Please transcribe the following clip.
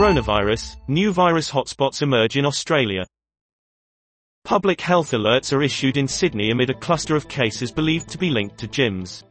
Coronavirus, new virus hotspots emerge in Australia. Public health alerts are issued in Sydney amid a cluster of cases believed to be linked to gyms.